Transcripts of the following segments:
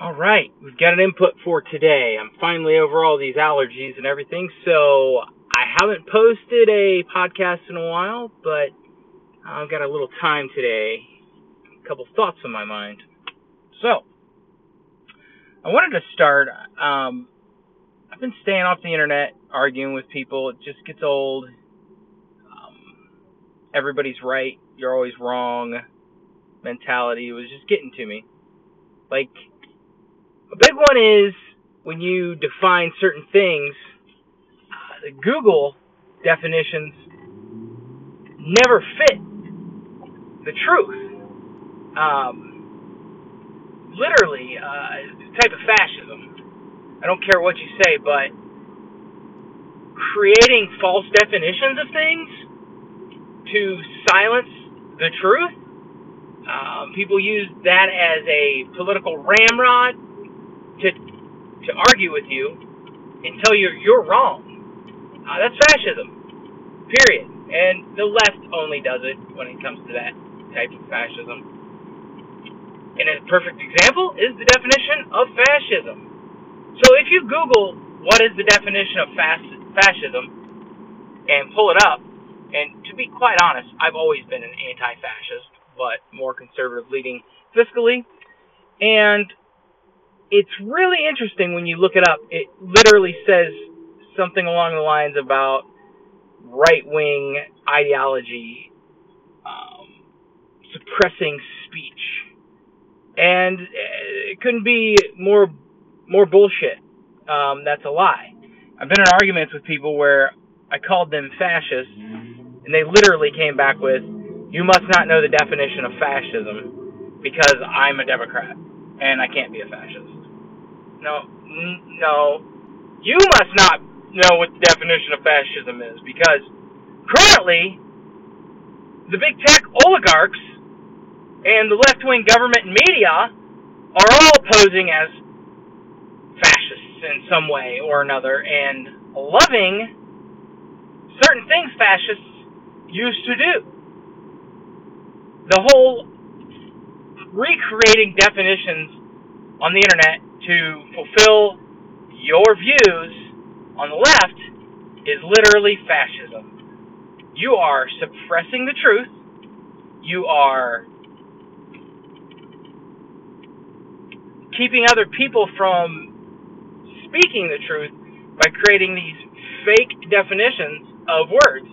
All right, we've got an input for today. I'm finally over all these allergies and everything, so I haven't posted a podcast in a while, but I've got a little time today. A couple thoughts on my mind. So, I wanted to start. Um, I've been staying off the internet, arguing with people. It just gets old. Um, everybody's right, you're always wrong mentality was just getting to me. Like, a big one is when you define certain things, the Google definitions never fit the truth. Um, literally, uh, type of fascism. I don't care what you say, but creating false definitions of things to silence the truth. Um, people use that as a political ramrod to to argue with you and tell you you're wrong. Uh, that's fascism, period. And the left only does it when it comes to that type of fascism. And a perfect example is the definition of fascism. So if you Google what is the definition of fas- fascism and pull it up, and to be quite honest, I've always been an anti-fascist, but more conservative leading fiscally. And it's really interesting when you look it up. It literally says something along the lines about right wing ideology um, suppressing speech, and it couldn't be more more bullshit. Um, that's a lie. I've been in arguments with people where I called them fascists, and they literally came back with, "You must not know the definition of fascism because I'm a Democrat and I can't be a fascist." No, no. You must not know what the definition of fascism is because currently the big tech oligarchs and the left wing government and media are all posing as fascists in some way or another and loving certain things fascists used to do. The whole recreating definitions on the internet to fulfill your views on the left is literally fascism. You are suppressing the truth. You are keeping other people from speaking the truth by creating these fake definitions of words,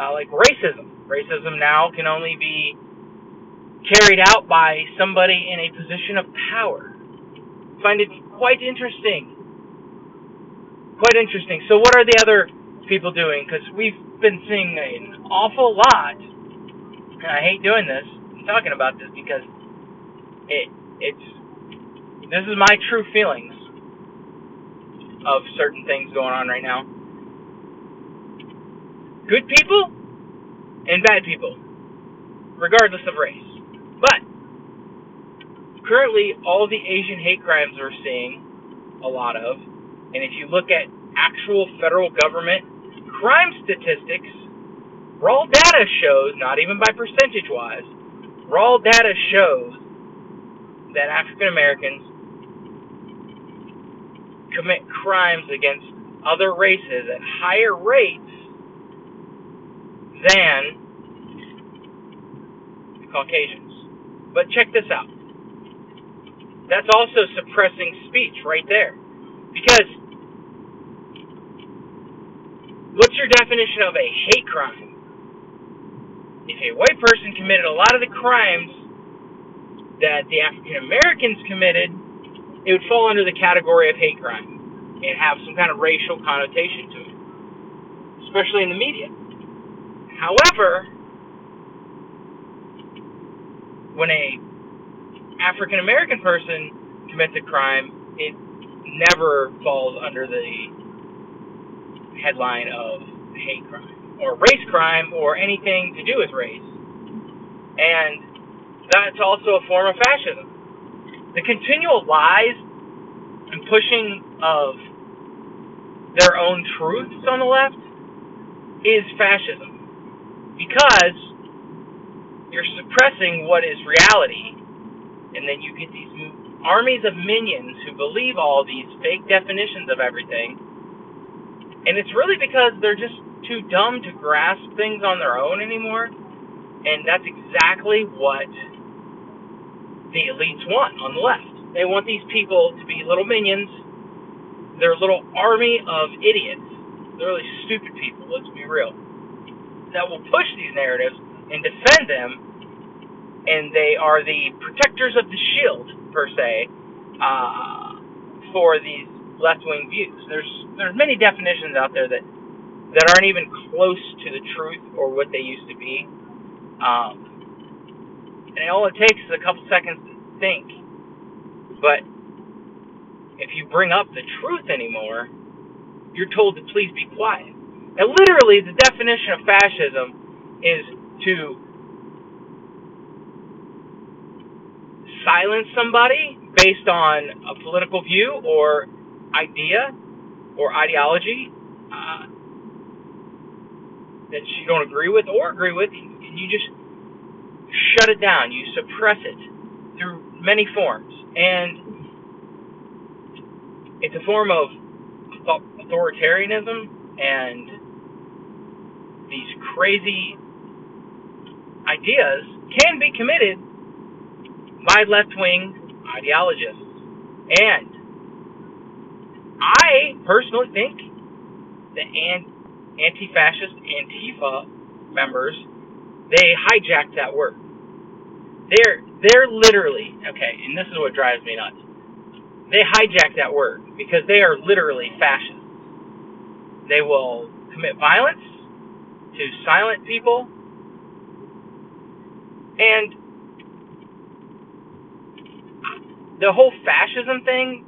uh, like racism. Racism now can only be carried out by somebody in a position of power find it quite interesting. Quite interesting. So, what are the other people doing? Because we've been seeing an awful lot, and I hate doing this, talking about this because it it's this is my true feelings of certain things going on right now. Good people and bad people, regardless of race. Currently all the Asian hate crimes we're seeing a lot of, and if you look at actual federal government crime statistics, raw data shows, not even by percentage wise, raw data shows that African Americans commit crimes against other races at higher rates than Caucasians. But check this out. That's also suppressing speech right there. Because what's your definition of a hate crime? If a white person committed a lot of the crimes that the African Americans committed, it would fall under the category of hate crime and have some kind of racial connotation to it, especially in the media. However, when a African American person commits a crime, it never falls under the headline of hate crime or race crime or anything to do with race. And that's also a form of fascism. The continual lies and pushing of their own truths on the left is fascism because you're suppressing what is reality and then you get these armies of minions who believe all these fake definitions of everything. And it's really because they're just too dumb to grasp things on their own anymore. And that's exactly what the elites want on the left. They want these people to be little minions. They're little army of idiots. Really stupid people, let's be real. That will push these narratives and defend them. And they are the protectors of the shield, per se, uh, for these left wing views. There's there's many definitions out there that that aren't even close to the truth or what they used to be. Um, and all it takes is a couple seconds to think. But if you bring up the truth anymore, you're told to please be quiet. And literally, the definition of fascism is to silence somebody based on a political view or idea or ideology uh, that you don't agree with or agree with, and you just shut it down. You suppress it through many forms, and it's a form of authoritarianism and these crazy ideas can be committed by left wing ideologists. And I personally think the anti fascist Antifa members, they hijacked that word. They're they're literally okay, and this is what drives me nuts. They hijack that word because they are literally fascists. They will commit violence to silent people and the whole fascism thing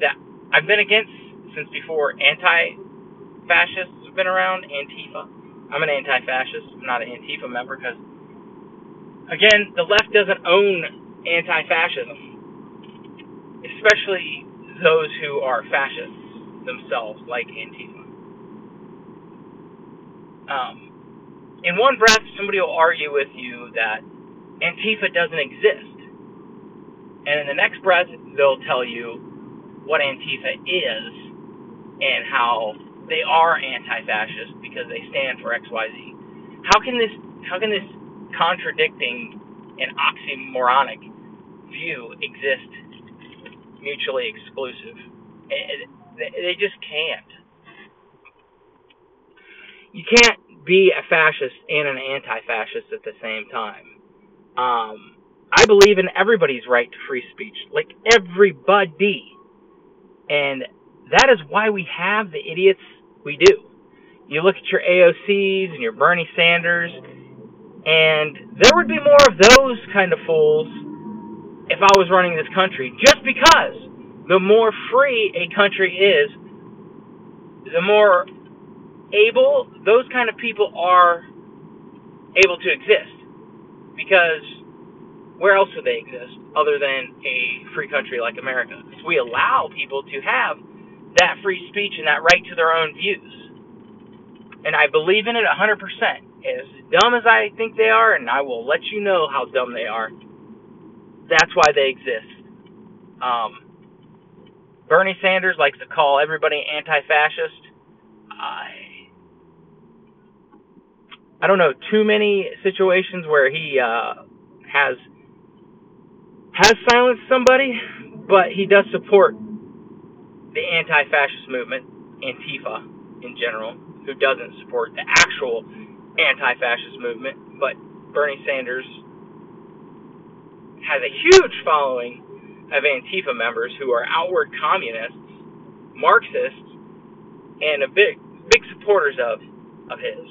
that I've been against since before anti-fascists have been around, Antifa. I'm an anti-fascist. I'm not an Antifa member because, again, the left doesn't own anti-fascism, especially those who are fascists themselves, like Antifa. Um, in one breath, somebody will argue with you that Antifa doesn't exist and in the next breath, they'll tell you what Antifa is and how they are anti-fascist because they stand for XYZ. How can this how can this contradicting and oxymoronic view exist mutually exclusive? They just can't. You can't be a fascist and an anti-fascist at the same time. Um, I believe in everybody's right to free speech, like everybody. And that is why we have the idiots we do. You look at your AOCs and your Bernie Sanders, and there would be more of those kind of fools if I was running this country, just because the more free a country is, the more able those kind of people are able to exist. Because where else would they exist other than a free country like America? We allow people to have that free speech and that right to their own views. And I believe in it 100%. As dumb as I think they are, and I will let you know how dumb they are, that's why they exist. Um, Bernie Sanders likes to call everybody anti fascist. I. I don't know too many situations where he uh, has has silenced somebody, but he does support the anti fascist movement, Antifa in general, who doesn't support the actual anti fascist movement, but Bernie Sanders has a huge following of Antifa members who are outward communists, Marxists, and a big big supporters of of his.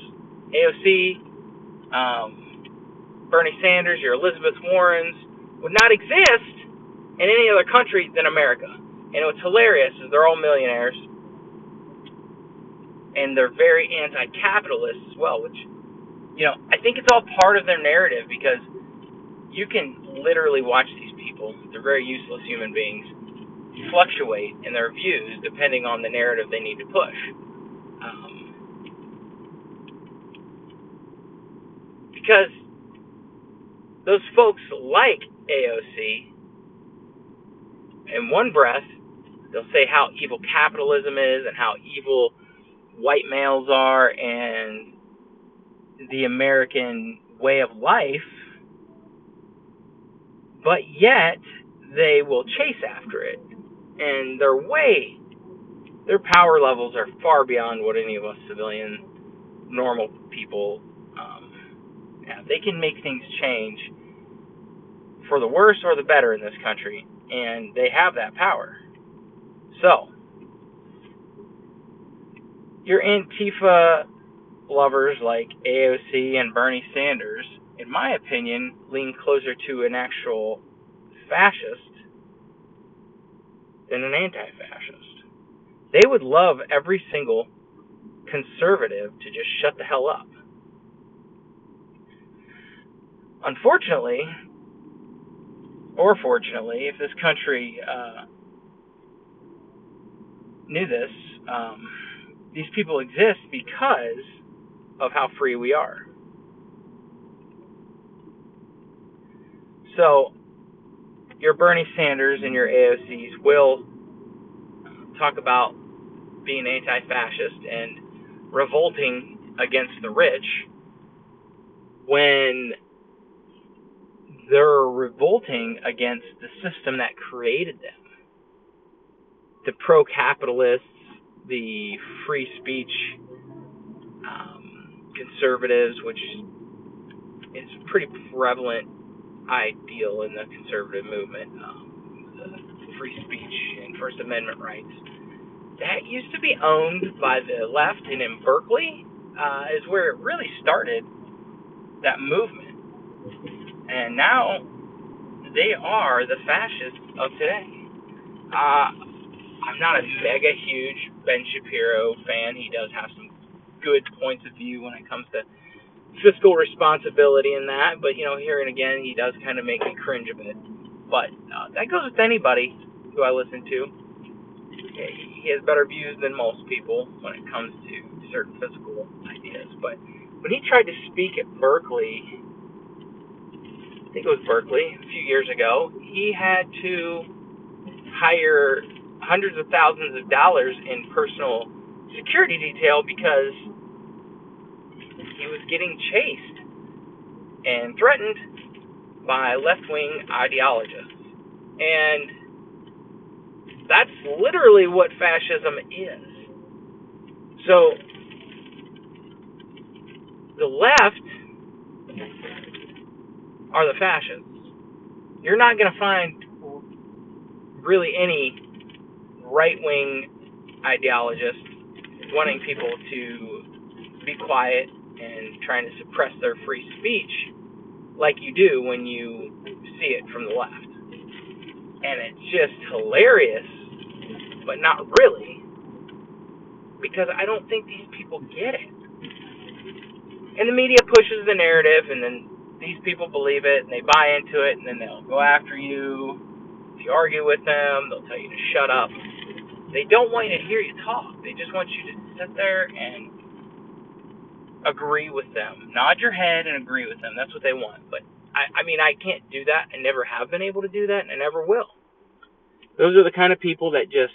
AOC, um, Bernie Sanders, your Elizabeth Warrens, would not exist in any other country than America. And what's hilarious is they're all millionaires, and they're very anti-capitalist as well. Which, you know, I think it's all part of their narrative because you can literally watch these people. They're very useless human beings fluctuate in their views depending on the narrative they need to push. Um, because those folks like AOC in one breath, they'll say how evil capitalism is and how evil white males are and the American way of life, but yet they will chase after it. And their way, their power levels are far beyond what any of us civilian, normal people, um, have. They can make things change for the worse or the better in this country, and they have that power. So, your Antifa lovers like AOC and Bernie Sanders, in my opinion, lean closer to an actual fascist than an anti fascist. They would love every single conservative to just shut the hell up. Unfortunately, or fortunately, if this country uh, knew this, um, these people exist because of how free we are. So, your Bernie Sanders and your AOCs will talk about being anti fascist and revolting against the rich when they're revolting against the system that created them. The pro capitalists, the free speech um, conservatives, which is a pretty prevalent ideal in the conservative movement, um, the free speech and First Amendment rights. That used to be owned by the left, and in Berkeley uh, is where it really started that movement. And now they are the fascists of today. Uh, I'm not a mega huge Ben Shapiro fan. He does have some good points of view when it comes to fiscal responsibility and that, but you know, here and again, he does kind of make me cringe a bit. But uh, that goes with anybody who I listen to. He has better views than most people when it comes to certain physical ideas. But when he tried to speak at Berkeley I think it was Berkeley, a few years ago, he had to hire hundreds of thousands of dollars in personal security detail because he was getting chased and threatened by left wing ideologists. And that's literally what fascism is. So, the left are the fascists. You're not going to find really any right wing ideologists wanting people to be quiet and trying to suppress their free speech like you do when you see it from the left. And it's just hilarious, but not really, because I don't think these people get it. And the media pushes the narrative, and then these people believe it and they buy into it and then they'll go after you. If you argue with them, they'll tell you to shut up. They don't want you to hear you talk. They just want you to sit there and agree with them. Nod your head and agree with them. That's what they want. But I, I mean, I can't do that. I never have been able to do that and I never will. Those are the kind of people that just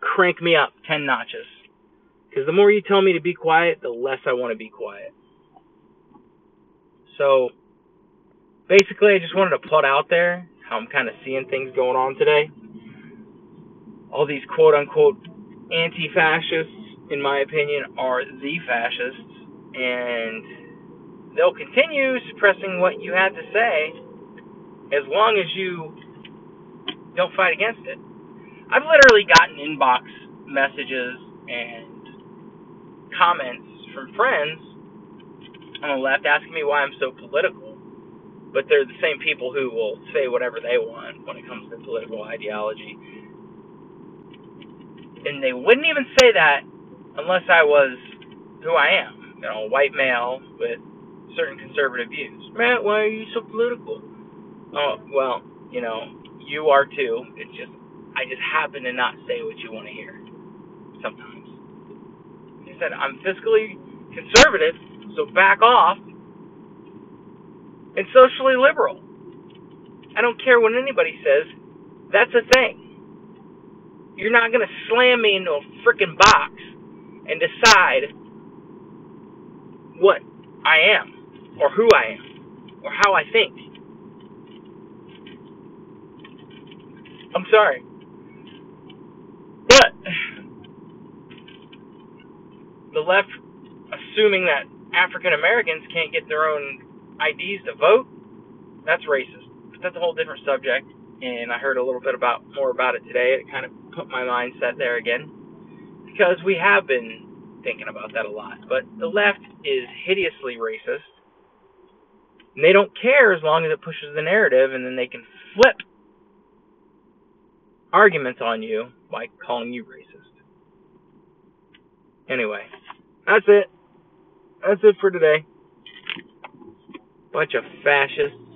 crank me up 10 notches. Because the more you tell me to be quiet, the less I want to be quiet. So basically, I just wanted to put out there how I'm kind of seeing things going on today. All these quote unquote anti fascists, in my opinion, are the fascists, and they'll continue suppressing what you had to say as long as you don't fight against it. I've literally gotten inbox messages and comments from friends on the left asking me why I'm so political, but they're the same people who will say whatever they want when it comes to political ideology. And they wouldn't even say that unless I was who I am, you know, a white male with certain conservative views. Matt, why are you so political? Oh, well, you know, you are too. It's just, I just happen to not say what you want to hear sometimes. I said, I'm fiscally conservative, so back off and socially liberal. I don't care what anybody says. That's a thing. You're not going to slam me into a freaking box and decide what I am, or who I am, or how I think. I'm sorry. But the left, assuming that African Americans can't get their own IDs to vote, that's racist. But that's a whole different subject, and I heard a little bit about more about it today. It kind of put my mindset there again because we have been thinking about that a lot. But the left is hideously racist. And they don't care as long as it pushes the narrative, and then they can flip arguments on you by calling you racist. Anyway, that's it. That's it for today. Bunch of fascists.